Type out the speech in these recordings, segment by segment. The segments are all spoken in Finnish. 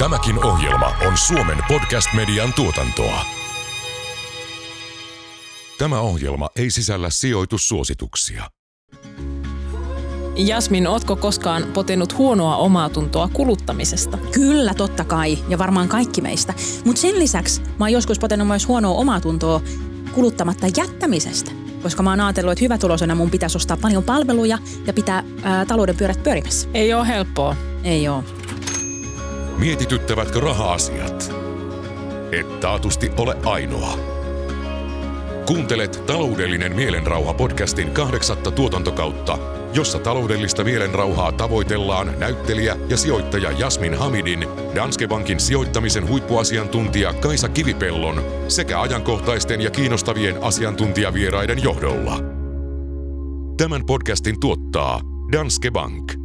Tämäkin ohjelma on Suomen podcast-median tuotantoa. Tämä ohjelma ei sisällä sijoitussuosituksia. Jasmin, ootko koskaan potenut huonoa omaa tuntoa kuluttamisesta? Kyllä, totta kai, ja varmaan kaikki meistä. Mutta sen lisäksi mä oon joskus potenut myös huonoa omaa tuntoa kuluttamatta jättämisestä. Koska mä oon ajatellut, että hyvätulosena mun pitäisi ostaa paljon palveluja ja pitää ää, talouden pyörät pyörimässä. Ei ole helppoa. Ei oo. Mietityttävätkö raha-asiat? Et taatusti ole ainoa. Kuuntelet Taloudellinen mielenrauha podcastin kahdeksatta tuotantokautta, jossa taloudellista mielenrauhaa tavoitellaan näyttelijä ja sijoittaja Jasmin Hamidin, Danske Bankin sijoittamisen huippuasiantuntija Kaisa Kivipellon sekä ajankohtaisten ja kiinnostavien asiantuntijavieraiden johdolla. Tämän podcastin tuottaa Danske Bank.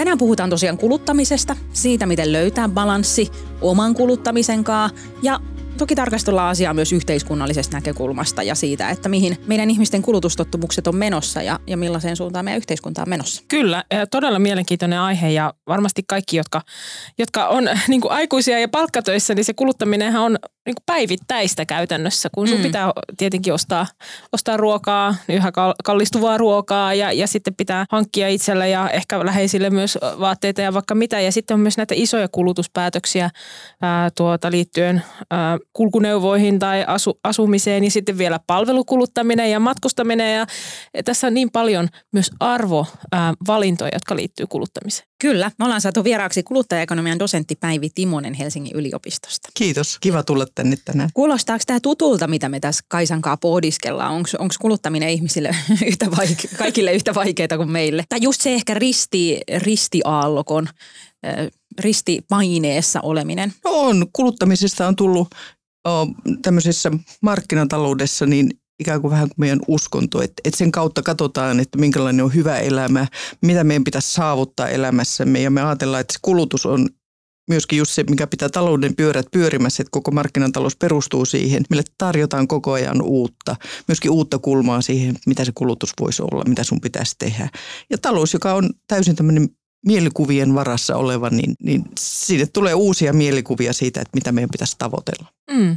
Tänään puhutaan tosiaan kuluttamisesta, siitä miten löytää balanssi oman kuluttamisen kanssa ja toki tarkastellaan asiaa myös yhteiskunnallisesta näkökulmasta ja siitä, että mihin meidän ihmisten kulutustottumukset on menossa ja, ja millaiseen suuntaan meidän yhteiskunta on menossa. Kyllä, todella mielenkiintoinen aihe ja varmasti kaikki, jotka, jotka on niin aikuisia ja palkkatöissä, niin se kuluttaminenhan on niin kuin päivittäistä käytännössä, kun sun mm. pitää tietenkin ostaa, ostaa ruokaa, yhä kallistuvaa ruokaa ja, ja sitten pitää hankkia itselle ja ehkä läheisille myös vaatteita ja vaikka mitä. Ja sitten on myös näitä isoja kulutuspäätöksiä ää, tuota, liittyen ää, kulkuneuvoihin tai asu, asumiseen ja sitten vielä palvelukuluttaminen ja matkustaminen. Ja, ja tässä on niin paljon myös arvovalintoja, jotka liittyy kuluttamiseen. Kyllä, me ollaan saatu vieraaksi kuluttajaekonomian dosentti Päivi Timonen Helsingin yliopistosta. Kiitos, kiva tulla tänne tänään. Kuulostaako tämä tutulta, mitä me tässä Kaisankaa pohdiskellaan? Onko kuluttaminen ihmisille yhtä vaike- kaikille yhtä vaikeaa kuin meille? Tai just se ehkä risti, ristiaallokon, ristipaineessa oleminen? No on, kuluttamisesta on tullut o, tämmöisessä markkinataloudessa niin ikään kuin vähän kuin meidän uskonto, että, että sen kautta katsotaan, että minkälainen on hyvä elämä, mitä meidän pitäisi saavuttaa elämässämme ja me ajatellaan, että kulutus on myöskin just se, mikä pitää talouden pyörät pyörimässä, että koko markkinatalous perustuu siihen. Meille tarjotaan koko ajan uutta, myöskin uutta kulmaa siihen, mitä se kulutus voisi olla, mitä sun pitäisi tehdä. Ja talous, joka on täysin tämmöinen mielikuvien varassa oleva, niin, niin siitä tulee uusia mielikuvia siitä, että mitä meidän pitäisi tavoitella. Mm.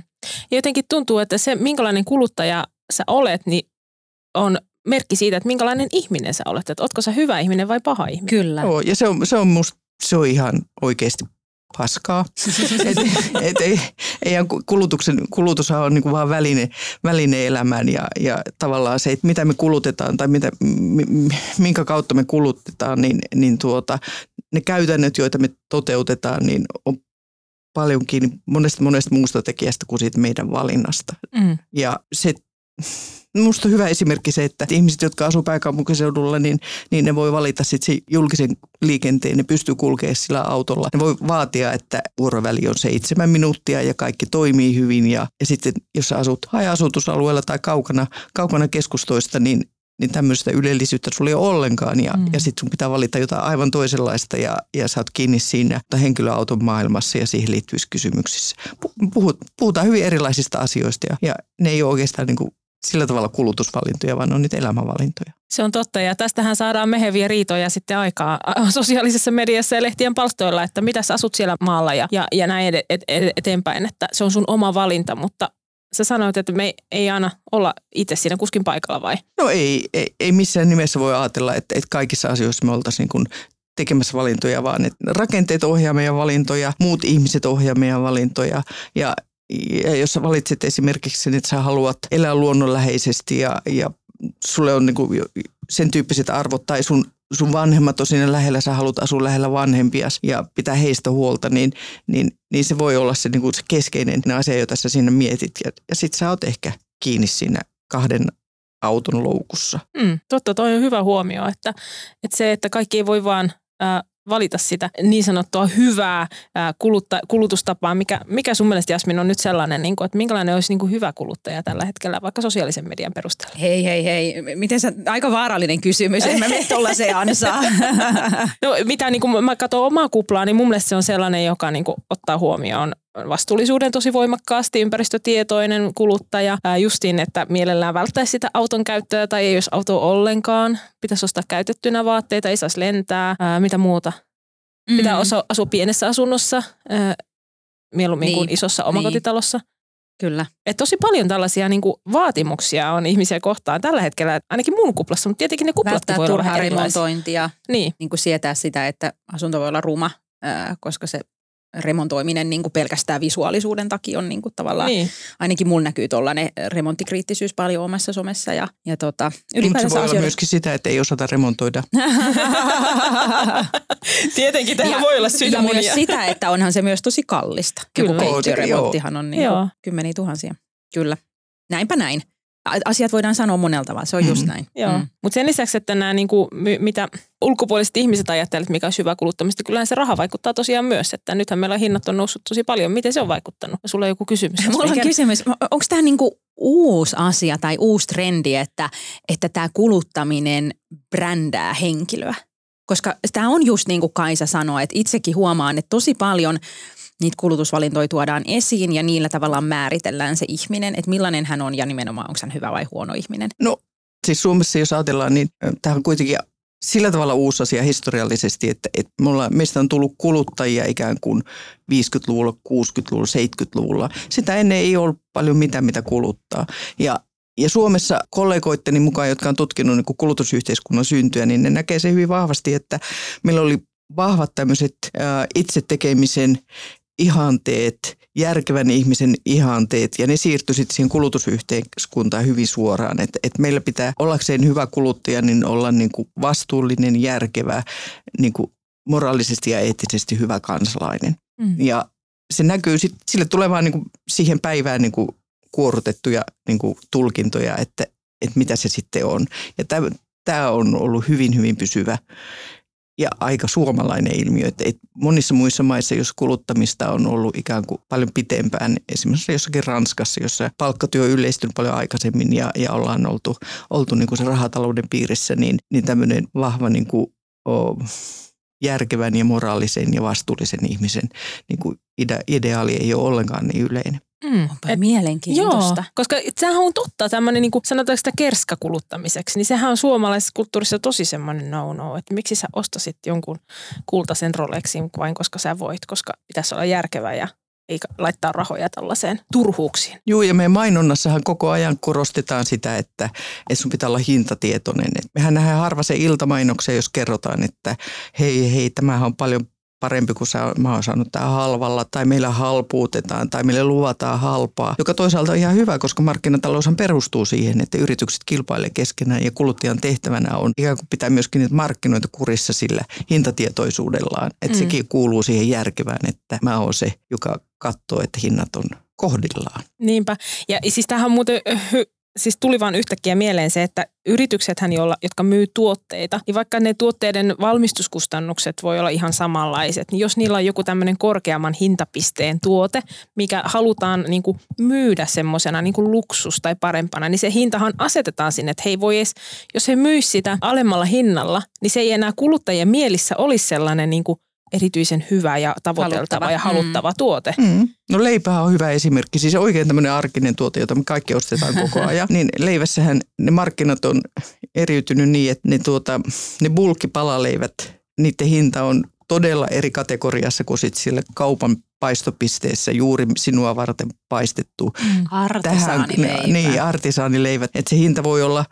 Ja jotenkin tuntuu, että se, minkälainen kuluttaja sä olet, niin on merkki siitä, että minkälainen ihminen sä olet. Että ootko sä hyvä ihminen vai paha ihminen? Kyllä. Joo, ja se on, se on musta se on ihan oikeasti paskaa. et, et, ei, ei kulutuksen, kulutushan on niin kuin vaan väline, väline elämään ja, ja tavallaan se, että mitä me kulutetaan tai mitä, minkä kautta me kulutetaan, niin, niin tuota, ne käytännöt, joita me toteutetaan, niin on paljonkin monesta, monesta muusta tekijästä kuin siitä meidän valinnasta. Mm. Ja se Minusta on hyvä esimerkki se, että ihmiset, jotka asuu pääkaupunkiseudulla, niin, niin ne voi valita sitten julkisen liikenteen, ne pystyy kulkemaan sillä autolla. Ne voi vaatia, että vuoroväli on seitsemän minuuttia ja kaikki toimii hyvin. Ja, ja sitten jos asut haja-asutusalueella tai kaukana, kaukana keskustoista, niin niin tämmöistä ylellisyyttä sulla ei ole ollenkaan ja, mm. ja sitten sun pitää valita jotain aivan toisenlaista ja, ja sä oot kiinni siinä henkilöauton maailmassa ja siihen liittyvissä kysymyksissä. Puhut, puhutaan hyvin erilaisista asioista ja, ja ne ei ole oikeastaan niin kuin sillä tavalla kulutusvalintoja, vaan ne on niitä elämänvalintoja. Se on totta ja tästähän saadaan meheviä riitoja sitten aikaa sosiaalisessa mediassa ja lehtien palstoilla, että mitä sä asut siellä maalla ja, ja, ja näin ed- ed- eteenpäin, että se on sun oma valinta, mutta sä sanoit, että me ei aina olla itse siinä kuskin paikalla vai? No ei, ei, ei missään nimessä voi ajatella, että, että kaikissa asioissa me oltaisiin niin tekemässä valintoja, vaan että rakenteet ohjaa meidän valintoja, muut ihmiset ohjaa meidän valintoja ja ja jos sä valitset esimerkiksi sen, että sä haluat elää luonnonläheisesti ja, ja sulle on niin kuin sen tyyppiset arvot tai sun, sun vanhemmat on siinä lähellä, sä haluat asua lähellä vanhempia ja pitää heistä huolta, niin, niin, niin se voi olla se, niin kuin se keskeinen asia, jota sä siinä mietit. Ja, ja sit sä oot ehkä kiinni siinä kahden auton loukussa. Mm, totta, toi on hyvä huomio, että, että se, että kaikki ei voi vaan äh, valita sitä niin sanottua hyvää kulutta, kulutustapaa. Mikä, mikä sun mielestä Jasmin on nyt sellainen, niin kuin, että minkälainen olisi niin kuin hyvä kuluttaja tällä hetkellä vaikka sosiaalisen median perusteella? Hei, hei, hei. Miten sä, aika vaarallinen kysymys, en mä mene tuollaiseen ansaa. no mitä niin kuin mä katson omaa kuplaa, niin mun mielestä se on sellainen, joka niin kuin ottaa huomioon vastuullisuuden tosi voimakkaasti, ympäristötietoinen kuluttaja, justiin, että mielellään välttäisi sitä auton käyttöä tai ei jos auto ollenkaan, pitäisi ostaa käytettynä vaatteita, ei saisi lentää, mitä muuta? Mm. Pitää osa, asua pienessä asunnossa, äh, mieluummin niin. kuin isossa omakotitalossa. Niin. Kyllä. Et tosi paljon tällaisia niin kuin, vaatimuksia on ihmisiä kohtaan tällä hetkellä, ainakin mun kuplassa, mutta tietenkin ne kuplatkin voi olla remontointia, niin. Niin kuin sietää sitä, että asunto voi olla ruma, koska se remontoiminen niin kuin pelkästään visuaalisuuden takia on niin kuin tavallaan, niin. ainakin mulla näkyy tuollainen remonttikriittisyys paljon omassa somessa ja, ja tota, ylipäätänsä Mutta se voi asioiden... olla myöskin sitä, että ei osata remontoida. Tietenkin tähän ja, voi olla syitä Ja myös sitä, että onhan se myös tosi kallista. Kyllä. Keittiöremonttihan on niin kuin kymmeniä tuhansia. Kyllä. Näinpä näin asiat voidaan sanoa monella tavalla, se on just mm. näin. Joo, mm. mutta sen lisäksi, että nämä niinku, mitä ulkopuoliset ihmiset ajattelevat, mikä on hyvä kuluttamista, kyllähän se raha vaikuttaa tosiaan myös, että nythän meillä hinnat on noussut tosi paljon. Miten se on vaikuttanut? Sulla on joku kysymys? Mulla on kysymys. Onko tämä niinku uusi asia tai uusi trendi, että, että tämä kuluttaminen brändää henkilöä? Koska tämä on just niin kuin Kaisa sanoi, että itsekin huomaan, että tosi paljon – niitä kulutusvalintoja tuodaan esiin ja niillä tavallaan määritellään se ihminen, että millainen hän on ja nimenomaan onko hän hyvä vai huono ihminen. No siis Suomessa jos ajatellaan, niin tämä on kuitenkin sillä tavalla uusi asia historiallisesti, että, että mulla, meistä on tullut kuluttajia ikään kuin 50-luvulla, 60-luvulla, 70-luvulla. Sitä ennen ei ollut paljon mitään, mitä kuluttaa. Ja ja Suomessa kollegoitteni mukaan, jotka on tutkinut niin kulutusyhteiskunnan syntyä, niin ne näkee se hyvin vahvasti, että meillä oli vahvat tämmöiset itse tekemisen ihanteet, järkevän ihmisen ihanteet ja ne siirtyi sitten siihen kulutusyhteiskuntaan hyvin suoraan. Että et meillä pitää ollakseen hyvä kuluttaja, niin olla niin kuin vastuullinen, järkevä, niin kuin moraalisesti ja eettisesti hyvä kansalainen. Mm. Ja se näkyy, sit, sille tulee vaan niin kuin siihen päivään niin kuin kuorutettuja niin kuin tulkintoja, että, että mitä se sitten on. Ja tämä on ollut hyvin, hyvin pysyvä ja aika suomalainen ilmiö. Että monissa muissa maissa, jos kuluttamista on ollut ikään kuin paljon pitempään, esimerkiksi jossakin Ranskassa, jossa palkkatyö on yleistynyt paljon aikaisemmin ja, ja ollaan oltu, oltu niin kuin se rahatalouden piirissä, niin, niin tämmöinen vahva niin kuin, oh, järkevän ja moraalisen ja vastuullisen ihmisen niin kuin ideaali ei ole ollenkaan niin yleinen. Mm. Onpa Et, mielenkiintoista. Joo, koska sehän on totta, tämmöinen niin kuin sanotaanko sitä kerskakuluttamiseksi, niin sehän on suomalaisessa kulttuurissa tosi semmoinen no-no, että miksi sä ostasit jonkun kultaisen Rolexin vain koska sä voit, koska pitäisi olla järkevä ja ei laittaa rahoja tällaiseen turhuuksiin. Joo, ja meidän mainonnassahan koko ajan korostetaan sitä, että, että sun pitää olla hintatietoinen. mehän nähdään harva se iltamainoksia, jos kerrotaan, että hei, hei, tämähän on paljon parempi kuin sä, mä oon saanut tämä halvalla tai meillä halpuutetaan tai meille luvataan halpaa, joka toisaalta on ihan hyvä, koska markkinataloushan perustuu siihen, että yritykset kilpailee keskenään ja kuluttajan tehtävänä on ikään kuin pitää myöskin niitä markkinoita kurissa sillä hintatietoisuudellaan, että mm. sekin kuuluu siihen järkevään, että mä oon se, joka katsoo, että hinnat on kohdillaan. Niinpä. Ja siis tähän on muuten hy- siis tuli vaan yhtäkkiä mieleen se, että yrityksethän, jolla, jotka myy tuotteita, niin vaikka ne tuotteiden valmistuskustannukset voi olla ihan samanlaiset, niin jos niillä on joku tämmöinen korkeamman hintapisteen tuote, mikä halutaan niin kuin myydä semmoisena niin kuin luksus tai parempana, niin se hintahan asetetaan sinne, että hei voi edes, jos he myisi sitä alemmalla hinnalla, niin se ei enää kuluttajien mielissä olisi sellainen niin kuin erityisen hyvä ja tavoiteltava haluttava. ja haluttava mm. tuote. Mm. No leipä on hyvä esimerkki. Siis oikein tämmöinen arkinen tuote, jota me kaikki ostetaan koko ajan. niin leivässähän ne markkinat on eriytynyt niin, että ne, tuota, ne bulkkipalalleivät, niiden hinta on todella eri kategoriassa kuin sitten siellä kaupan paistopisteessä juuri sinua varten paistettu. Mm. Artisaanileipä. Niin, artisaanileivät. Että se hinta voi olla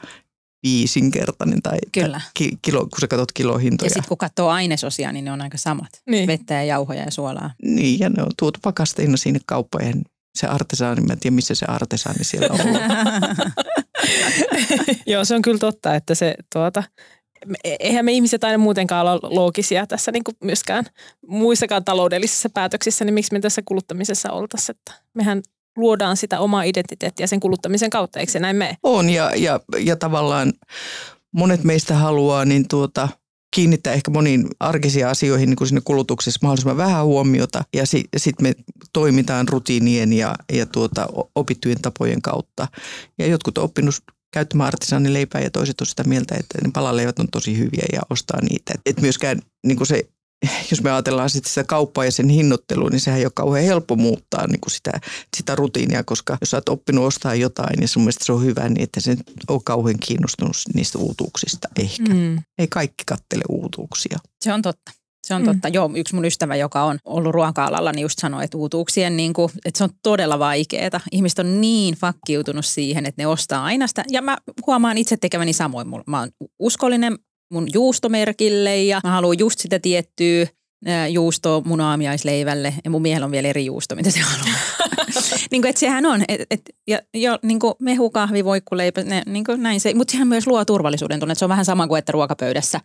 viisinkertainen tai Kyllä. Ki, kilo, kun sä katsot kilohintoja. Ja sitten kun katsoo ainesosia, niin ne on aika samat. Niin. Vettä ja jauhoja ja suolaa. Niin, ja ne on tuotu pakasteina sinne kauppojen. Se artesaani, mä en tiedä missä se artesaani siellä on Joo, se on kyllä totta, että se tuota, eihän me ihmiset aina muutenkaan ole loogisia tässä niin kuin myöskään muissakaan taloudellisissa päätöksissä, niin miksi me tässä kuluttamisessa oltaisiin, että mehän luodaan sitä omaa identiteettiä sen kuluttamisen kautta, eikö se näin mene? On ja, ja, ja tavallaan monet meistä haluaa niin tuota, kiinnittää ehkä moniin arkisiin asioihin niin kuin sinne kulutuksessa mahdollisimman vähän huomiota ja sitten sit me toimitaan rutiinien ja, ja tuota, opittujen tapojen kautta. Ja jotkut on oppinut käyttämään artisaanileipää ja toiset on sitä mieltä, että ne palaleivät on tosi hyviä ja ostaa niitä. Et myöskään niin kuin se jos me ajatellaan sitten sitä kauppaa ja sen hinnoittelua, niin sehän ei ole kauhean helppo muuttaa niin kuin sitä, sitä rutiinia, koska jos olet oppinut ostaa jotain ja sun mielestä se on hyvä, niin että se on kauhean kiinnostunut niistä uutuuksista ehkä. Mm. Ei kaikki kattele uutuuksia. Se on totta. Se on totta. Mm. Joo, yksi mun ystävä, joka on ollut ruoka-alalla, niin just sanoi, että uutuuksien, niin kuin, että se on todella vaikeaa. Ihmiset on niin fakkiutunut siihen, että ne ostaa aina sitä. Ja mä huomaan itse tekeväni samoin. Mä oon uskollinen mun juustomerkille ja mä haluan just sitä tiettyä juusto mun aamiaisleivälle ja mun miehellä on vielä eri juusto, mitä se haluaa. niin kuin, että sehän on, et, et, ja jo, niin kuin mehu, kahvi, voikkuleipä, ne, niin kuin näin se, mutta sehän myös luo turvallisuuden tunne, että se on vähän sama kuin, että ruokapöydässä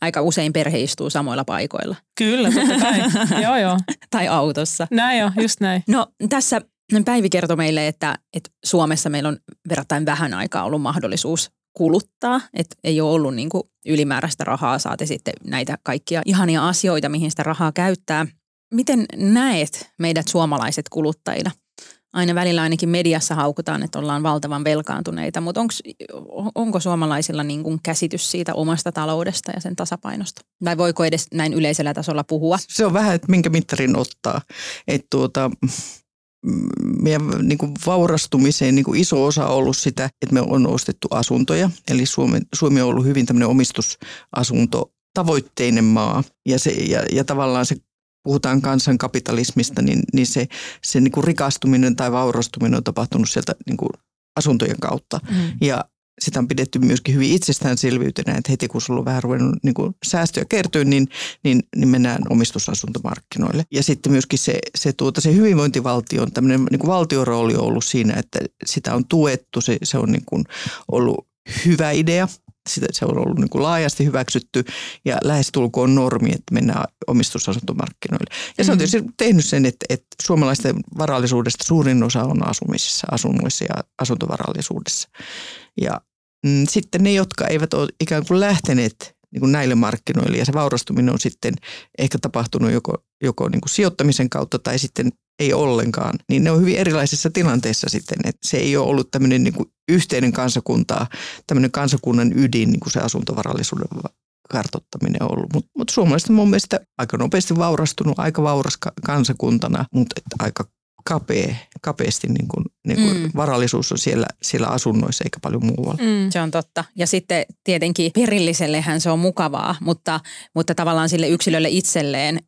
aika usein perhe istuu samoilla paikoilla. Kyllä, totta kai. joo, joo. tai autossa. Näin jo, just näin. No tässä Päivi kertoi meille, että, että Suomessa meillä on verrattain vähän aikaa ollut mahdollisuus kuluttaa, että ei ole ollut niin kuin ylimääräistä rahaa, saate sitten näitä kaikkia ihania asioita, mihin sitä rahaa käyttää. Miten näet meidät suomalaiset kuluttajina? Aina välillä ainakin mediassa haukutaan, että ollaan valtavan velkaantuneita, mutta onks, onko suomalaisilla niin kuin käsitys siitä omasta taloudesta ja sen tasapainosta? Tai voiko edes näin yleisellä tasolla puhua? Se on vähän, että minkä mittarin ottaa. Että tuota, meidän niin kuin vaurastumiseen niin kuin iso osa on ollut sitä, että me on ostettu asuntoja. Eli Suomi, Suomi on ollut hyvin tämmöinen omistusasunto tavoitteinen maa. Ja, se, ja, ja tavallaan se puhutaan kansankapitalismista, niin, niin se, se niin kuin rikastuminen tai vaurastuminen on tapahtunut sieltä niin kuin asuntojen kautta. Mm. Ja sitä on pidetty myöskin hyvin itsestäänselvyytenä, että heti kun sulla on vähän ruvennut niin kuin säästöjä kertyä, niin, niin, niin mennään omistusasuntomarkkinoille. Ja sitten myöskin se, se, tuota, se hyvinvointivaltion tämmöinen niin valtiorooli on ollut siinä, että sitä on tuettu, se, se on niin kuin ollut hyvä idea sitä, se on ollut niin kuin laajasti hyväksytty ja lähestulkoon normi, että mennään omistusasuntomarkkinoille. Ja se on mm-hmm. tietysti tehnyt sen, että, että suomalaisten varallisuudesta suurin osa on asumisessa, asunnoissa ja asuntovarallisuudessa. Ja mm, sitten ne, jotka eivät ole ikään kuin lähteneet niin kuin näille markkinoille ja se vaurastuminen on sitten ehkä tapahtunut joko, joko niin kuin sijoittamisen kautta tai sitten ei ollenkaan, niin ne on hyvin erilaisissa tilanteissa sitten. Että se ei ole ollut tämmöinen niin kuin yhteinen kansakunta, tämmöinen kansakunnan ydin, niin kuin se asuntovarallisuuden kartottaminen ollut. Mutta mut suomalaiset on mun mielestä aika nopeasti vaurastunut, aika vauras kansakuntana, mutta aika kapea, kapeasti niin kuin, niin kuin mm. varallisuus on siellä, siellä asunnoissa eikä paljon muualla. Mm. Se on totta. Ja sitten tietenkin perillisellehän se on mukavaa, mutta, mutta tavallaan sille yksilölle itselleen,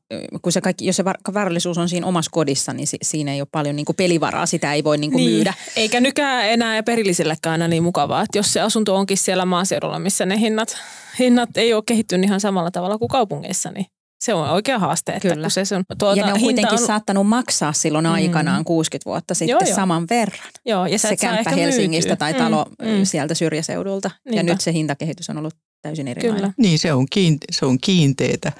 kun se kaikki, jos se varallisuus on siinä omassa kodissa, niin si, siinä ei ole paljon niin kuin pelivaraa, sitä ei voi niin kuin niin. myydä. Eikä nykään enää perillisellekään aina niin mukavaa, että jos se asunto onkin siellä maaseudulla, missä ne hinnat, hinnat ei ole kehittynyt ihan samalla tavalla kuin kaupungeissa, niin se on oikea haaste. Että Kyllä. Kun se sun, tuota, ja ne on kuitenkin on... saattanut maksaa silloin mm. aikanaan 60 vuotta sitten joo, joo. saman verran. Joo, ja se kämppä Helsingistä myytyy. tai mm, talo mm, mm. sieltä syrjäseudulta. Niinpä. Ja nyt se hintakehitys on ollut täysin erilainen. Kyllä. Niin, se on, kiinte- se on kiinteetä.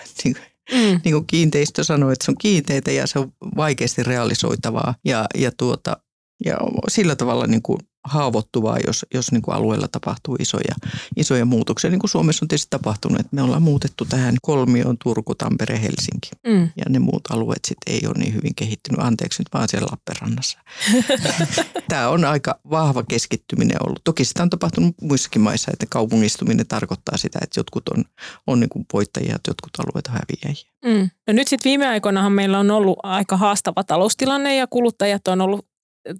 Mm. Niin kuin kiinteistö sanoi, että se on kiinteitä ja se on vaikeasti realisoitavaa. Ja, ja, tuota, ja sillä tavalla niin kuin haavoittuvaa, jos, jos niin kuin alueella tapahtuu isoja, isoja muutoksia. Niin kuin Suomessa on tietysti tapahtunut, että me ollaan muutettu tähän kolmioon Turku, Tampere, Helsinki. Mm. Ja ne muut alueet sitten ei ole niin hyvin kehittynyt. Anteeksi nyt vaan siellä Lappeenrannassa. Tämä on aika vahva keskittyminen ollut. Toki sitä on tapahtunut muissakin maissa, että kaupungistuminen tarkoittaa sitä, että jotkut on, on niin kuin voittajia ja jotkut alueet on häviäjiä. Mm. No nyt sitten viime aikoinahan meillä on ollut aika haastava taloustilanne ja kuluttajat on ollut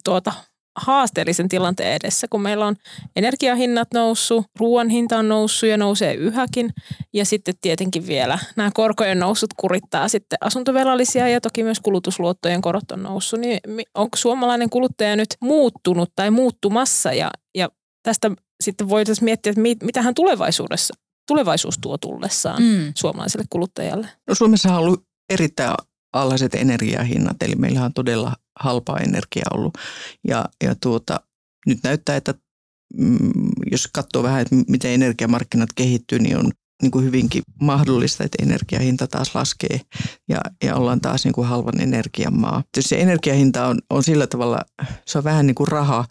tuota, haasteellisen tilanteen edessä, kun meillä on energiahinnat noussut, ruoan hinta on noussut ja nousee yhäkin. Ja sitten tietenkin vielä nämä korkojen nousut kurittaa sitten asuntovelallisia ja toki myös kulutusluottojen korot on noussut. Niin onko suomalainen kuluttaja nyt muuttunut tai muuttumassa ja, ja tästä sitten voitaisiin miettiä, että mitä hän tulevaisuudessa tulevaisuus tuo tullessaan mm. suomalaiselle kuluttajalle? No Suomessa on ollut erittäin alhaiset energiahinnat, eli meillä on todella halpaa energiaa ollut. Ja, ja tuota, nyt näyttää, että mm, jos katsoo vähän, että miten energiamarkkinat kehittyy, niin on niin kuin hyvinkin mahdollista, että energiahinta taas laskee ja, ja ollaan taas niin kuin halvan energian maa. Se energiahinta on, on sillä tavalla, se on vähän niin kuin raha,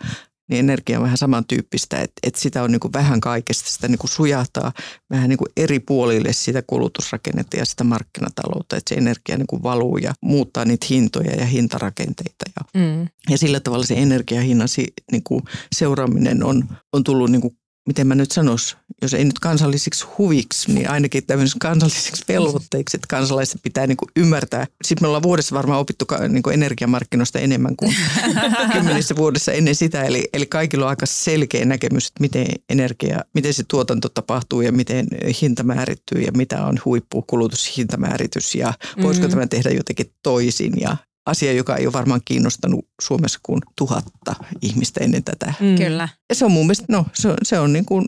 niin energia on vähän samantyyppistä, että, että sitä on niin kuin vähän kaikesta, sitä niin kuin sujahtaa vähän niin kuin eri puolille sitä kulutusrakennetta ja sitä markkinataloutta, että se energia niin kuin valuu ja muuttaa niitä hintoja ja hintarakenteita. Ja, mm. ja sillä tavalla se energiahinnan niin kuin seuraaminen on, on tullut niin kuin miten mä nyt sanois, jos ei nyt kansallisiksi huviksi, niin ainakin tämmöisiksi kansallisiksi velvoitteiksi, että kansalaiset pitää niin kuin ymmärtää. Sitten me ollaan vuodessa varmaan opittu niin kuin energiamarkkinoista enemmän kuin kymmenissä vuodessa ennen sitä. Eli, eli kaikilla on aika selkeä näkemys, että miten energia, miten se tuotanto tapahtuu ja miten hinta määrittyy ja mitä on huippukulutushintamääritys ja voisiko mm-hmm. tämä tehdä jotenkin toisin ja asia, joka ei ole varmaan kiinnostanut Suomessa kuin tuhatta ihmistä ennen tätä. Mm. Kyllä. Ja se on mun mielestä, no se on, se on niin kuin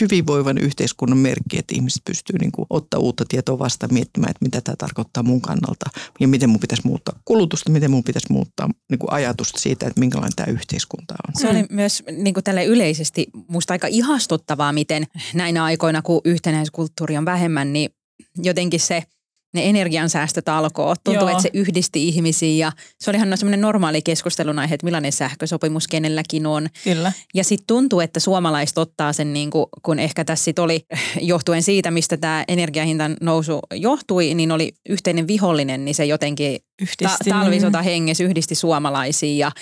hyvinvoivan yhteiskunnan merkki, että ihmiset pystyy niin kuin ottaa uutta tietoa vastaan miettimään, että mitä tämä tarkoittaa mun kannalta ja miten mun pitäisi muuttaa kulutusta, miten mun pitäisi muuttaa niin kuin ajatusta siitä, että minkälainen tämä yhteiskunta on. Se oli myös niin kuin tälle yleisesti musta aika ihastuttavaa, miten näinä aikoina, kun yhtenäiskulttuuri on vähemmän, niin jotenkin se – ne energiansäästötalkoot. Tuntuu, Joo. että se yhdisti ihmisiä ja se oli ihan semmoinen normaali keskustelun aihe, että millainen sähkösopimus kenelläkin on. Kyllä. Ja sitten tuntuu, että suomalaiset ottaa sen, niin kuin, kun ehkä tässä sit oli johtuen siitä, mistä tämä energiahintan nousu johtui, niin oli yhteinen vihollinen, niin se jotenkin ta- talvisota hengessä yhdisti suomalaisia ja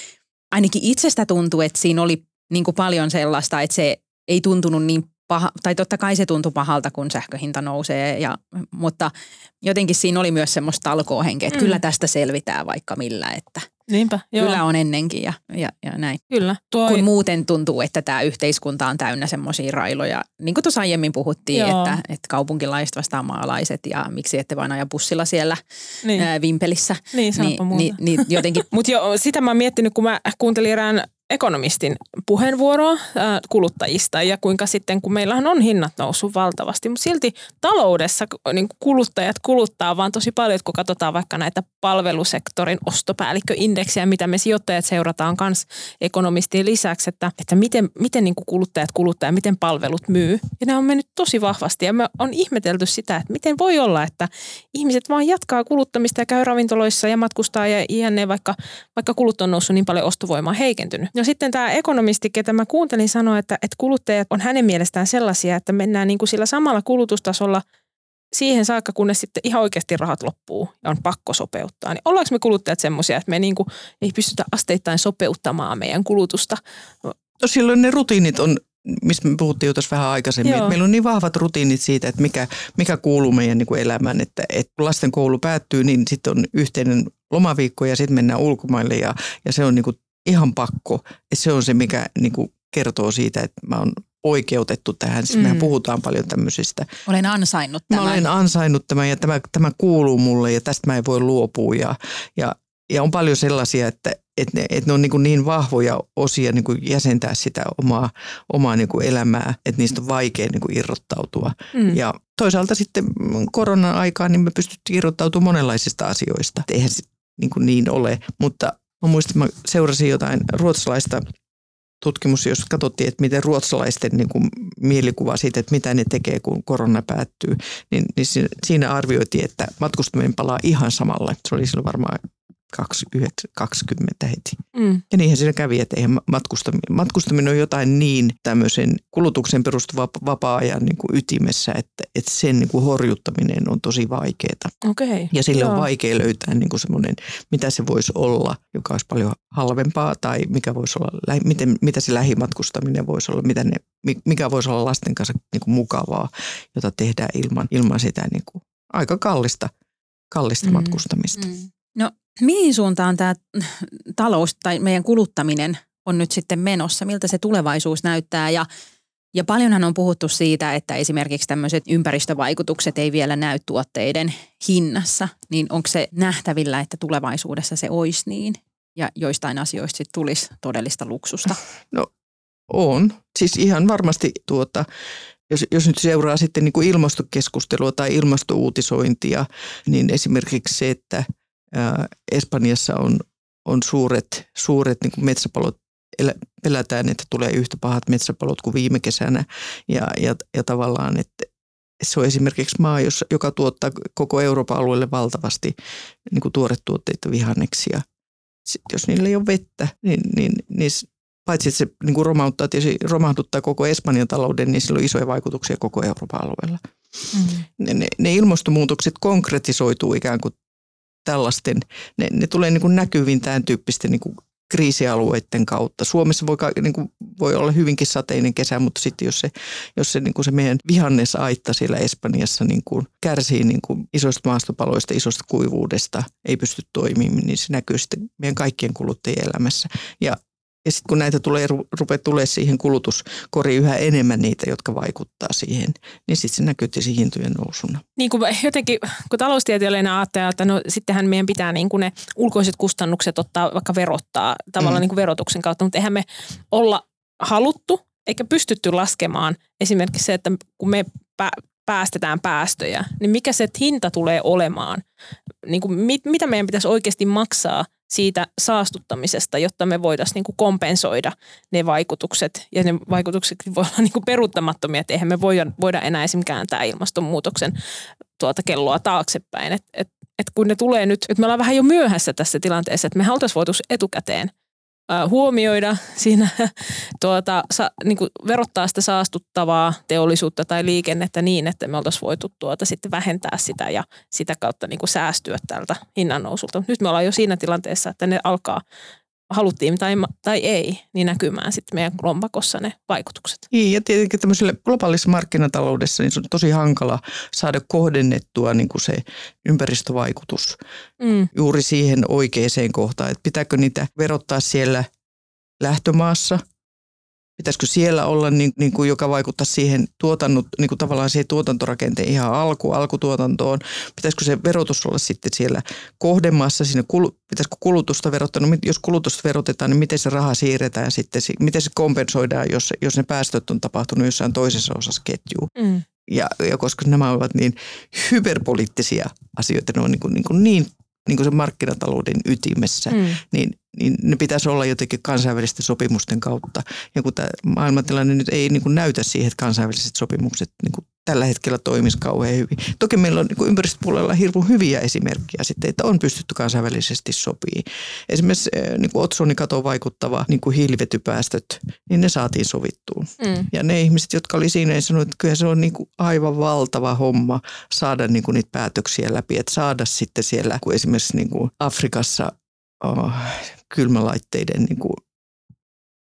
ainakin itsestä tuntuu, että siinä oli niin kuin paljon sellaista, että se ei tuntunut niin paha, tai totta kai se tuntui pahalta, kun sähköhinta nousee, ja, mutta jotenkin siinä oli myös semmoista talkoohenkeä, että mm. kyllä tästä selvitään vaikka millä, että Niinpä, joo. kyllä on ennenkin ja, ja, ja näin. Kyllä. Tuo... Kun muuten tuntuu, että tämä yhteiskunta on täynnä semmoisia railoja, niin kuin tuossa aiemmin puhuttiin, että, että kaupunkilaiset vastaan maalaiset ja miksi ette vain aja bussilla siellä niin. ää, Vimpelissä. Niin, niin, niin, niin jotenkin. Mutta jo, sitä mä oon miettinyt, kun mä kuuntelin erään ekonomistin puheenvuoroa kuluttajista ja kuinka sitten, kun meillähän on hinnat noussut valtavasti, mutta silti taloudessa niin kuluttajat kuluttaa vaan tosi paljon, että kun katsotaan vaikka näitä palvelusektorin ostopäällikköindeksejä, mitä me sijoittajat seurataan myös ekonomistien lisäksi, että, että miten, miten niin kuluttajat kuluttaa ja miten palvelut myy. Ja ne on mennyt tosi vahvasti ja me on ihmetelty sitä, että miten voi olla, että ihmiset vaan jatkaa kuluttamista ja käy ravintoloissa ja matkustaa ja jne, vaikka, vaikka kulut on noussut niin paljon ostovoimaa heikentynyt. No sitten tämä ekonomisti, ketä mä kuuntelin, sanoi, että, että kuluttajat on hänen mielestään sellaisia, että mennään niin kuin sillä samalla kulutustasolla siihen saakka, kunnes sitten ihan oikeasti rahat loppuu ja on pakko sopeuttaa. Niin ollaanko me kuluttajat semmoisia, että me niin kuin ei pystytä asteittain sopeuttamaan meidän kulutusta? No silloin ne rutiinit on mistä me puhuttiin jo tässä vähän aikaisemmin, että meillä on niin vahvat rutiinit siitä, että mikä, mikä kuuluu meidän niin kuin elämään, että, että kun lasten koulu päättyy, niin sitten on yhteinen lomaviikko ja sitten mennään ulkomaille ja, ja se on niin kuin ihan pakko. Se on se, mikä niin kuin kertoo siitä, että mä oon oikeutettu tähän. Siis mm. mehän puhutaan paljon tämmöisistä. Olen ansainnut tämän. Mä olen ansainnut tämän ja tämä, tämä kuuluu mulle ja tästä mä en voi luopua. Ja, ja, ja on paljon sellaisia, että, että ne, että ne on niin, kuin niin vahvoja osia niin kuin jäsentää sitä omaa, omaa niin kuin elämää, että niistä on vaikea niin kuin irrottautua. Mm. Ja toisaalta sitten koronan aikaan niin me pystyttiin irrottautumaan monenlaisista asioista. Eihän se niin, kuin niin ole, mutta Mä muistan, että mä seurasin jotain ruotsalaista tutkimus, jos katsottiin, että miten ruotsalaisten niin kuin mielikuva siitä, että mitä ne tekee, kun korona päättyy, niin, niin siinä arvioitiin, että matkustaminen palaa ihan samalle. Se oli silloin varmaan 20 heti. Mm. Ja niinhän siinä kävi, että eihän matkustaminen, matkustaminen on jotain niin tämmöisen kulutuksen perustuva vapaa-ajan niin kuin ytimessä, että, että sen niin kuin horjuttaminen on tosi vaikeaa. Okay. Ja sille Joo. on vaikea löytää niin kuin semmoinen, mitä se voisi olla, joka olisi paljon halvempaa tai mikä voisi olla, miten, mitä se lähimatkustaminen voisi olla, mitä ne, mikä voisi olla lasten kanssa niin kuin mukavaa, jota tehdään ilman, ilman sitä niin kuin aika kallista, kallista mm. matkustamista. Mm. No mihin suuntaan tämä talous tai meidän kuluttaminen on nyt sitten menossa? Miltä se tulevaisuus näyttää ja ja paljonhan on puhuttu siitä, että esimerkiksi tämmöiset ympäristövaikutukset ei vielä näy tuotteiden hinnassa. Niin onko se nähtävillä, että tulevaisuudessa se olisi niin? Ja joistain asioista sitten tulisi todellista luksusta? No on. Siis ihan varmasti tuota, jos, jos nyt seuraa sitten niin kuin ilmastokeskustelua tai ilmastouutisointia, niin esimerkiksi se, että – Espanjassa on, on suuret, suuret niin kuin metsäpalot pelätään, että tulee yhtä pahat metsäpalot kuin viime kesänä. Ja, ja, ja tavallaan, että se on esimerkiksi maa, joka tuottaa koko Euroopan alueelle valtavasti niin kuin tuoretuotteita vihanneksia. Sitten jos niillä ei ole vettä, niin, niin, niin paitsi että se niin kuin romauttaa, tietysti romahduttaa koko Espanjan talouden, niin sillä on isoja vaikutuksia koko Euroopan alueella. Mm. Ne, ne, ne ilmastonmuutokset konkretisoituu ikään kuin tällaisten, ne, ne tulee niin kuin näkyviin tämän tyyppisten niin kuin kriisialueiden kautta. Suomessa voi, niin kuin, voi olla hyvinkin sateinen kesä, mutta sitten jos se, jos se, niin kuin se meidän vihannesaitta siellä Espanjassa niin kuin kärsii niin kuin isoista maastopaloista, isosta kuivuudesta, ei pysty toimimaan, niin se näkyy sitten meidän kaikkien kuluttajien elämässä. Ja ja sitten kun näitä tulee, rupeaa tulee siihen kulutuskoriin yhä enemmän niitä, jotka vaikuttaa siihen, niin sitten se näkyy tietysti hintojen nousuna. Niin kuin jotenkin, kun taloustieteilijänä ajattelee, että no sittenhän meidän pitää niin kuin ne ulkoiset kustannukset ottaa vaikka verottaa tavallaan mm. niin kuin verotuksen kautta, mutta eihän me olla haluttu eikä pystytty laskemaan esimerkiksi se, että kun me päästetään päästöjä, niin mikä se hinta tulee olemaan? Niin kuin mit, mitä meidän pitäisi oikeasti maksaa siitä saastuttamisesta, jotta me voitaisiin niin kuin kompensoida ne vaikutukset. Ja ne vaikutukset voi olla niin kuin peruuttamattomia, että eihän me voida, voida enää esimerkiksi kääntää ilmastonmuutoksen tuota kelloa taaksepäin. Et, et, et kun ne tulee nyt, että me ollaan vähän jo myöhässä tässä tilanteessa, että me oltaisiin voitu etukäteen – huomioida siinä, tuota, sa, niin kuin verottaa sitä saastuttavaa teollisuutta tai liikennettä niin, että me oltaisiin voitu tuota sitten vähentää sitä ja sitä kautta niin kuin säästyä tältä hinnannousulta. Nyt me ollaan jo siinä tilanteessa, että ne alkaa haluttiin tai, tai ei, niin näkymään sitten meidän lompakossa ne vaikutukset. Niin, ja tietenkin tämmöisellä globaalissa markkinataloudessa niin se on tosi hankala saada kohdennettua niin kuin se ympäristövaikutus mm. juuri siihen oikeaan kohtaan, että pitääkö niitä verottaa siellä lähtömaassa – Pitäisikö siellä olla, niin, niin kuin, joka vaikuttaa siihen tuotannut, niin kuin tavallaan siihen tuotantorakenteen ihan alku, alkutuotantoon? Pitäisikö se verotus olla sitten siellä kohdemaassa, siinä kul, pitäisikö kulutusta verottaa? No, jos kulutusta verotetaan, niin miten se raha siirretään sitten, miten se kompensoidaan, jos, jos ne päästöt on tapahtunut jossain toisessa osassa ketjua? Mm. Ja, ja koska nämä ovat niin hyperpoliittisia asioita, ne on niin, kuin, niin, kuin niin niin kuin se markkinatalouden ytimessä, mm. niin, niin ne pitäisi olla jotenkin kansainvälisten sopimusten kautta. Ja kun tämä maailmantilanne nyt ei niin kuin näytä siihen, että kansainväliset sopimukset niin kuin tällä hetkellä toimisi kauhean hyvin. Toki meillä on niin ympäristöpuolella hirveän hyviä esimerkkejä sitten, että on pystytty kansainvälisesti sopii. Esimerkiksi eh, niin kuin otsonikatoon vaikuttava niin kuin hiilivetypäästöt, niin ne saatiin sovittua. Mm. Ja ne ihmiset, jotka oli siinä, niin sanoivat, että kyllä se on niin kuin aivan valtava homma saada niin kuin niitä päätöksiä läpi. Että saada sitten siellä, kun esimerkiksi niin kuin Afrikassa oh, kylmälaitteiden niin kuin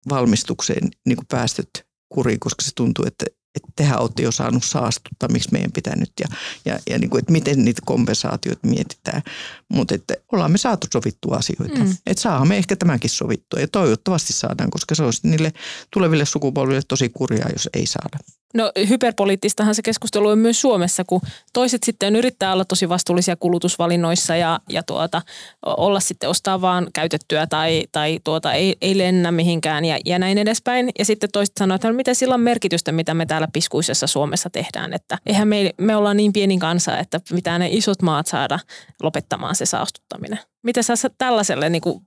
valmistukseen niin kuin päästöt kuriin, koska se tuntuu, että että tehän olette jo saanut saastuttaa, miksi meidän pitää nyt ja, ja, ja niin kuin, että miten niitä kompensaatioita mietitään. Mutta että ollaan me saatu sovittua asioita. Mm. Että saadaan me ehkä tämänkin sovittua ja toivottavasti saadaan, koska se olisi niille tuleville sukupolville tosi kurjaa, jos ei saada. No hyperpoliittistahan se keskustelu on myös Suomessa, kun toiset sitten yrittää olla tosi vastuullisia kulutusvalinnoissa ja, ja tuota, olla sitten ostaa vaan käytettyä tai, tai tuota, ei, ei lennä mihinkään ja, ja näin edespäin. Ja sitten toiset sanoo, että no, mitä sillä on merkitystä, mitä me täällä piskuisessa Suomessa tehdään. Että eihän me, me ollaan niin pieni kansa, että pitää ne isot maat saada lopettamaan se saastuttaminen. Mitä sä tällaiselle, niin kuin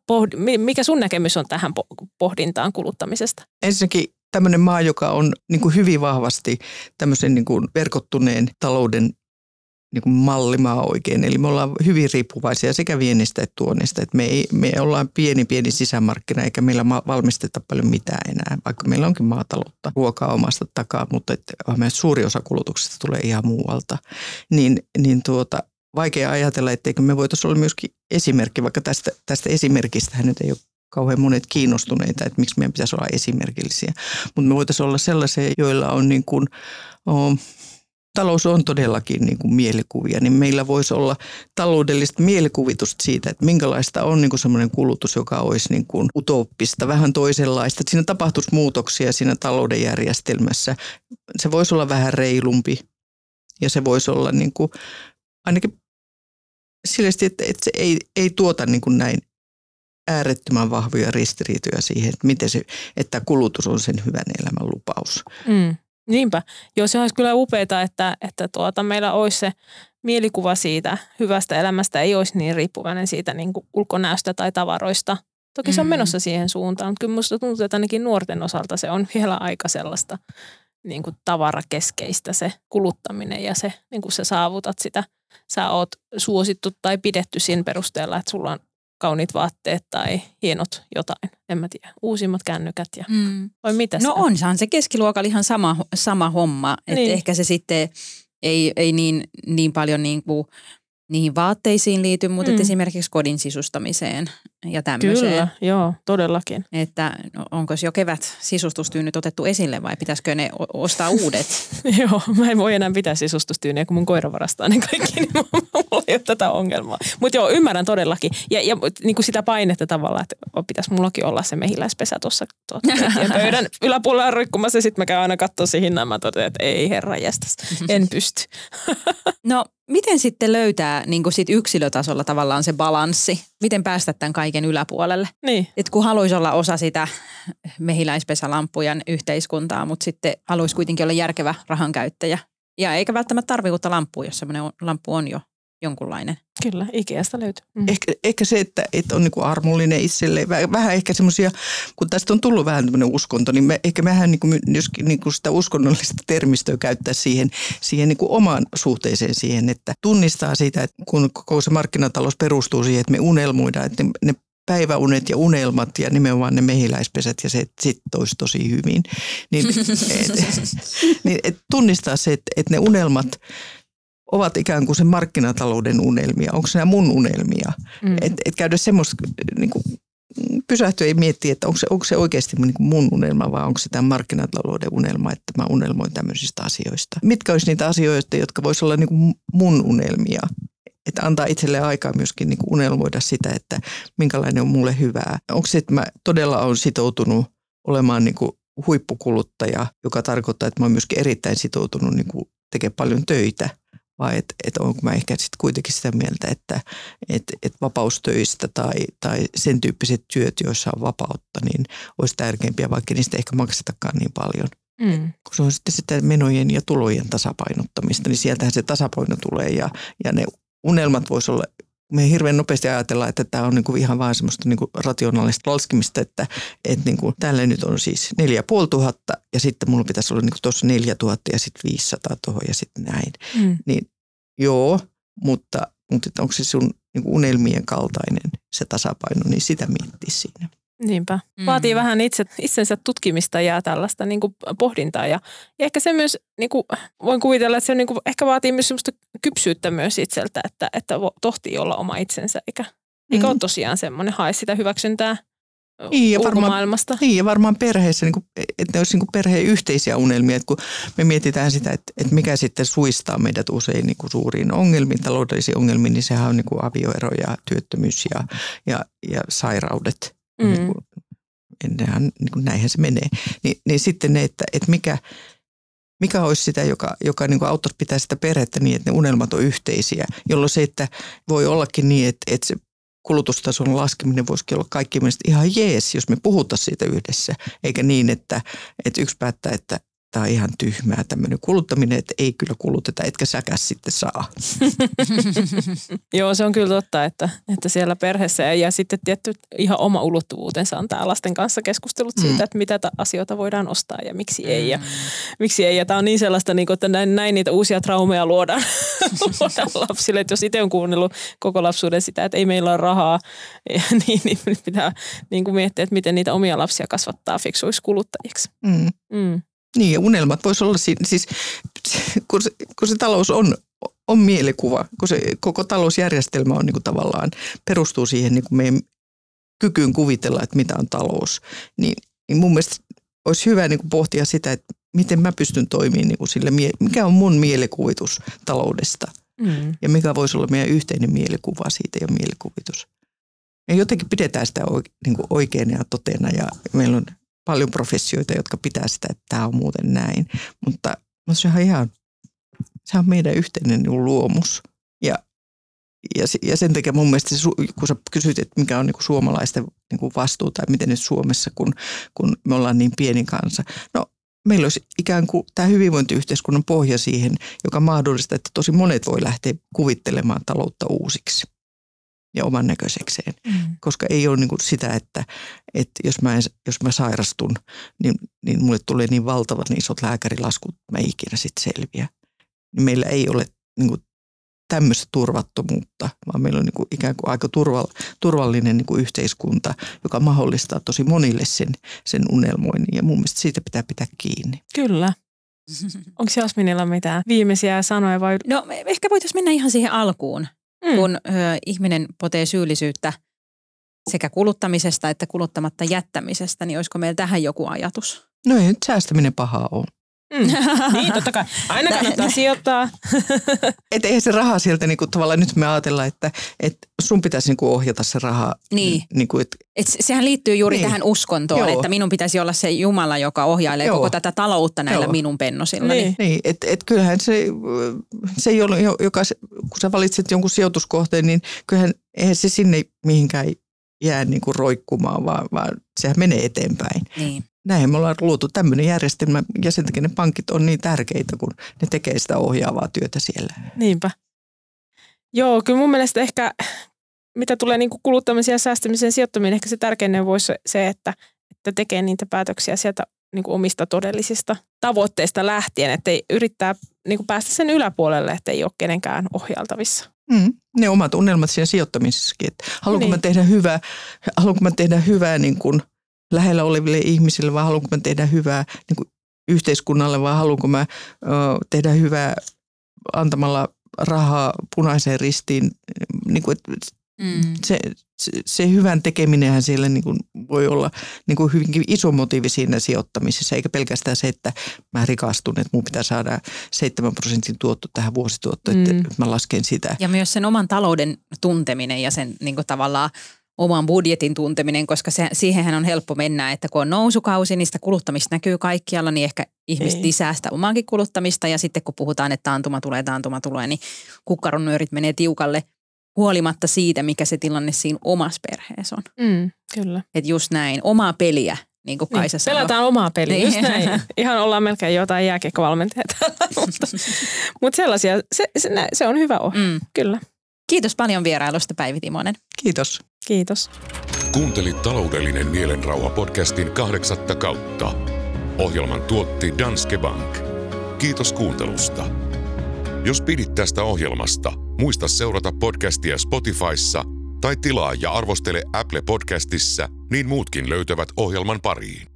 mikä sun näkemys on tähän pohdintaan kuluttamisesta? Ensinnäkin tämmöinen maa, joka on niin kuin hyvin vahvasti tämmöisen niin kuin verkottuneen talouden niin kuin mallimaa oikein. Eli me ollaan hyvin riippuvaisia sekä viennistä että tuonnista. Että me, ei, me ollaan pieni pieni sisämarkkina eikä meillä valmisteta paljon mitään enää, vaikka meillä onkin maataloutta, ruokaa omasta takaa, mutta että suuri osa kulutuksesta tulee ihan muualta. Niin, niin tuota, vaikea ajatella, etteikö me voitaisiin olla myöskin esimerkki, vaikka tästä, tästä esimerkistä nyt ei ole kauhean monet kiinnostuneita, että miksi meidän pitäisi olla esimerkillisiä. Mutta me voitaisiin olla sellaisia, joilla on niin kuin, oh, talous on todellakin niin kuin mielikuvia, niin meillä voisi olla taloudellista mielikuvitusta siitä, että minkälaista on niin kuin semmoinen kulutus, joka olisi niin kuin utooppista, vähän toisenlaista. Että siinä tapahtuisi muutoksia siinä talouden järjestelmässä. Se voisi olla vähän reilumpi ja se voisi olla niin kuin, ainakin sillä että, että se ei, ei tuota niin kuin näin äärettömän vahvoja ristiriitoja siihen, että miten se, että kulutus on sen hyvän elämän lupaus. Mm, niinpä. Joo, se olisi kyllä upeaa, että, että tuota, meillä olisi se mielikuva siitä hyvästä elämästä, ei olisi niin riippuvainen siitä niin kuin ulkonäöstä tai tavaroista. Toki se on mm. menossa siihen suuntaan, mutta kyllä minusta tuntuu, että ainakin nuorten osalta se on vielä aika sellaista niin kuin tavarakeskeistä se kuluttaminen ja se, niin kuin sä saavutat sitä. Sä oot suosittu tai pidetty siinä perusteella, että sulla on kauniit vaatteet tai hienot jotain, en mä tiedä, uusimmat kännykät ja mm. vai mitä No onhan se keskiluokalla ihan sama, sama homma, että niin. ehkä se sitten ei, ei niin, niin paljon niin kuin niihin vaatteisiin liity, mutta mm. esimerkiksi kodin sisustamiseen ja tämmöiseen. Kyllä, joo, todellakin. Että onko jo kevät sisustustyynyt otettu esille vai pitäisikö ne ostaa uudet? joo, mä en voi enää pitää sisustustyyniä, kun mun koira varastaa ne kaikki, niin mulla ei ole tätä ongelmaa. Mutta joo, ymmärrän todellakin. Ja, ja niin kuin sitä painetta tavallaan, että pitäisi mullakin olla se mehiläispesä tuossa pöydän yläpuolella rikkumassa. Sitten mä käyn aina katsoa siihen hinnan, mä totean, että ei herra jästäs, en pysty. no miten sitten löytää niin kuin sit yksilötasolla tavallaan se balanssi? Miten päästä tämän kaiken yläpuolelle? Niin. Et kun haluaisi olla osa sitä mehiläispesälampujan yhteiskuntaa, mutta sitten haluaisi kuitenkin olla järkevä rahankäyttäjä. Ja eikä välttämättä tarvitse uutta lamppua, jos semmoinen lamppu on jo jonkunlainen. Kyllä, Ikeasta löytyy. Mm. Ehkä, ehkä se, että, että on niin kuin armollinen itselleen. Vähän ehkä semmoisia, kun tästä on tullut vähän tämmöinen uskonto, niin me, ehkä vähän niin kuin, jos niin kuin sitä uskonnollista termistöä käyttää siihen, siihen niin kuin omaan suhteeseen siihen, että tunnistaa sitä, että kun koko se markkinatalous perustuu siihen, että me unelmoidaan, että ne, ne päiväunet ja unelmat ja nimenomaan ne mehiläispesät ja se, että sit toisi tosi hyvin. Niin, et, niin et tunnistaa se, että, että ne unelmat ovat ikään kuin se markkinatalouden unelmia. Onko nämä mun unelmia? Mm. Että et käydä semmoista, niin kuin, pysähtyä ja miettiä, että onko se, onko se oikeasti niin kuin mun unelma vai onko se tämä markkinatalouden unelma, että mä unelmoin tämmöisistä asioista. Mitkä olisi niitä asioita, jotka voisi olla niin kuin mun unelmia? Että antaa itselle aikaa myöskin niin kuin unelmoida sitä, että minkälainen on mulle hyvää. Onko se, että mä todella olen sitoutunut olemaan niin kuin huippukuluttaja, joka tarkoittaa, että mä olen myöskin erittäin sitoutunut niin kuin tekemään paljon töitä – vai että et onko mä ehkä sitten kuitenkin sitä mieltä, että et, et vapaustöistä tai, tai sen tyyppiset työt, joissa on vapautta, niin olisi tärkeimpiä, vaikka niistä ehkä maksetakaan niin paljon. Mm. Kun se on sitten sitä menojen ja tulojen tasapainottamista, niin sieltähän se tasapaino tulee ja, ja ne unelmat voisi olla me hirveän nopeasti ajatellaan, että tämä on niinku ihan vaan semmoista niinku rationaalista laskemista, että et niinku, tällä nyt on siis neljä tuhatta ja sitten mulla pitäisi olla niinku tuossa neljä tuhatta ja sitten 500 tuohon ja sitten näin. Mm. Niin joo, mutta, mutta onko se sun niinku unelmien kaltainen se tasapaino, niin sitä miettii siinä. Niinpä. Mm. Vaatii vähän itse, itsensä tutkimista ja tällaista niin kuin pohdintaa. Ja, ja ehkä se myös, niin kuin, voin kuvitella, että se niin kuin, ehkä vaatii myös sellaista kypsyyttä myös itseltä, että, että tohtii olla oma itsensä, eikä, eikä mm. ole tosiaan semmoinen hae sitä hyväksyntää niin, ja varmaan, niin, ja varmaan perheessä, niin kuin, että ne olisi niin perheen yhteisiä unelmia, että kun me mietitään sitä, että, että mikä sitten suistaa meidät usein niin kuin suuriin ongelmiin, taloudellisiin ongelmiin, niin sehän on niin kuin avioero ja työttömyys ja, ja, ja sairaudet. Mm. Niin kuin, ennenhän, niin kuin näinhän se menee. Ni, niin sitten ne, että, että mikä, mikä olisi sitä, joka, joka niin kuin auttaisi pitää sitä perhettä niin, että ne unelmat on yhteisiä, jolloin se, että voi ollakin niin, että, että se kulutustason laskeminen voisikin olla kaikki mielestä ihan jees, jos me puhutaan siitä yhdessä, eikä niin, että, että yksi päättää, että tämä on ihan tyhmää tämmöinen kuluttaminen, että ei kyllä kuluteta, etkä säkäs sitten saa. Joo, se on kyllä totta, että, että siellä perheessä ja, ja sitten tietty ihan oma ulottuvuutensa on tämä lasten kanssa keskustelut siitä, mm. että mitä ta- asioita voidaan ostaa ja miksi ei. Ja, mm. miksi ei. Ja tämä on niin sellaista, niin kuin, että näin, näin niitä uusia traumeja luodaan, luodaan lapsille. Että jos itse on kuunnellut koko lapsuuden sitä, että ei meillä ole rahaa, niin, niin nyt pitää niin kuin miettiä, että miten niitä omia lapsia kasvattaa fiksuiksi kuluttajiksi. Mm. Mm. Niin ja unelmat voisi olla siinä, siis kun se, kun se talous on, on mielikuva, kun se koko talousjärjestelmä on niin kuin tavallaan, perustuu siihen niin kuin meidän kykyyn kuvitella, että mitä on talous, niin, niin mun mielestä olisi hyvä niin kuin pohtia sitä, että miten mä pystyn toimimaan niin kuin sille, mikä on mun mielikuvitus taloudesta mm. ja mikä voisi olla meidän yhteinen mielikuva siitä ja mielikuvitus. Ja jotenkin pidetään sitä niin kuin oikein ja totena ja meillä on paljon professioita, jotka pitää sitä, että tämä on muuten näin. Mutta, mutta se on ihan, se on meidän yhteinen niin luomus. Ja, ja, ja sen takia mun mielestä, kun sä kysyt, että mikä on niin suomalaisten niin vastuu tai miten nyt Suomessa, kun, kun me ollaan niin pieni kansa. No meillä olisi ikään kuin tämä hyvinvointiyhteiskunnan pohja siihen, joka mahdollistaa, että tosi monet voi lähteä kuvittelemaan taloutta uusiksi ja oman näköisekseen. Mm. Koska ei ole niin kuin sitä, että, että jos, mä, jos mä sairastun, niin, niin mulle tulee niin valtavat niin isot lääkärilaskut, että mä ikinä sitten selviä. Niin meillä ei ole niin kuin tämmöistä turvattomuutta, vaan meillä on niin kuin ikään kuin aika turvallinen niin kuin yhteiskunta, joka mahdollistaa tosi monille sen, sen unelmoinnin ja mun mielestä siitä pitää pitää kiinni. Kyllä. Onko Jasminilla mitään viimeisiä sanoja vai? No ehkä voitaisiin mennä ihan siihen alkuun mm. kun ö, ihminen potee syyllisyyttä sekä kuluttamisesta että kuluttamatta jättämisestä, niin olisiko meillä tähän joku ajatus? No ei nyt säästäminen pahaa ole. Mm. niin, totta kai. Aina kannattaa sijoittaa. Että eihän se raha sieltä niinku, tavallaan nyt me ajatellaan, että et sun pitäisi niinku ohjata se raha. Niin. Niinku, et, Et sehän liittyy juuri Niin. tähän uskontoon, Joo. että minun pitäisi olla se Jumala, joka ohjailee Joo. koko tätä taloutta näillä Joo. minun pennosilla. Niin. niin, että et kyllähän se, se ei ole, joka, kun sä valitset jonkun sijoituskohteen, niin kyllähän eihän se sinne mihinkään jää niinku roikkumaan, vaan, vaan sehän menee eteenpäin. niin. Näin me ollaan luotu tämmöinen järjestelmä ja sen takia ne pankit on niin tärkeitä, kun ne tekee sitä ohjaavaa työtä siellä. Niinpä. Joo, kyllä mun mielestä ehkä, mitä tulee niin kuluttamisen ja säästämisen sijoittaminen, ehkä se tärkein neuvo olisi se, että, että tekee niitä päätöksiä sieltä niin kuin omista todellisista tavoitteista lähtien, että ei yrittää niin kuin päästä sen yläpuolelle, että ei ole kenenkään ohjaltavissa. Mm, ne omat unelmat siinä sijoittamisessakin, että haluanko Niin. mä tehdä hyvää, haluanko mä tehdä hyvää niin kuin lähellä oleville ihmisille vai haluanko mä tehdä hyvää niin kuin yhteiskunnalle vai haluanko mä ö, tehdä hyvää antamalla rahaa punaiseen ristiin. Niin kuin, että Mm. se, se, se hyvän tekeminenhän siellä niin kuin voi olla niin kuin hyvinkin iso motiivi siinä sijoittamisessa, eikä pelkästään se, että mä rikastun, että mun pitää saada 7 prosentin tuotto tähän vuosituottoon, mm. Että mä lasken sitä. Ja myös sen oman talouden tunteminen ja sen niin kuin tavallaan oman budjetin tunteminen, koska se, siihenhän on helppo mennä, että kun on nousukausi, niin sitä kuluttamista näkyy kaikkialla, niin ehkä ihmiset Niin. lisää sitä omaankin kuluttamista. Ja sitten kun puhutaan, että taantuma tulee, taantuma tulee, niin kukkaronnyörit menee tiukalle huolimatta siitä, mikä se tilanne siinä omassa perheessä on. Mm, kyllä. Että just näin, omaa peliä, niin kuin Kaisa Niin, sanoi. pelataan omaa peliä, Niin. just näin. Ihan ollaan melkein jotain jääkiekkovalmentajia täällä, mutta, mutta sellaisia, se, se, nä- se on hyvä ohje, Mm. kyllä. Kiitos paljon vierailusta Päivi Timonen. Kiitos. Kiitos. Kuuntelit taloudellinen mielenrauha podcastin kahdeksatta kautta. Ohjelman tuotti Danske Bank. Kiitos kuuntelusta. Jos pidit tästä ohjelmasta, muista seurata podcastia Spotifyssa tai tilaa ja arvostele Apple Podcastissa, niin muutkin löytävät ohjelman pariin.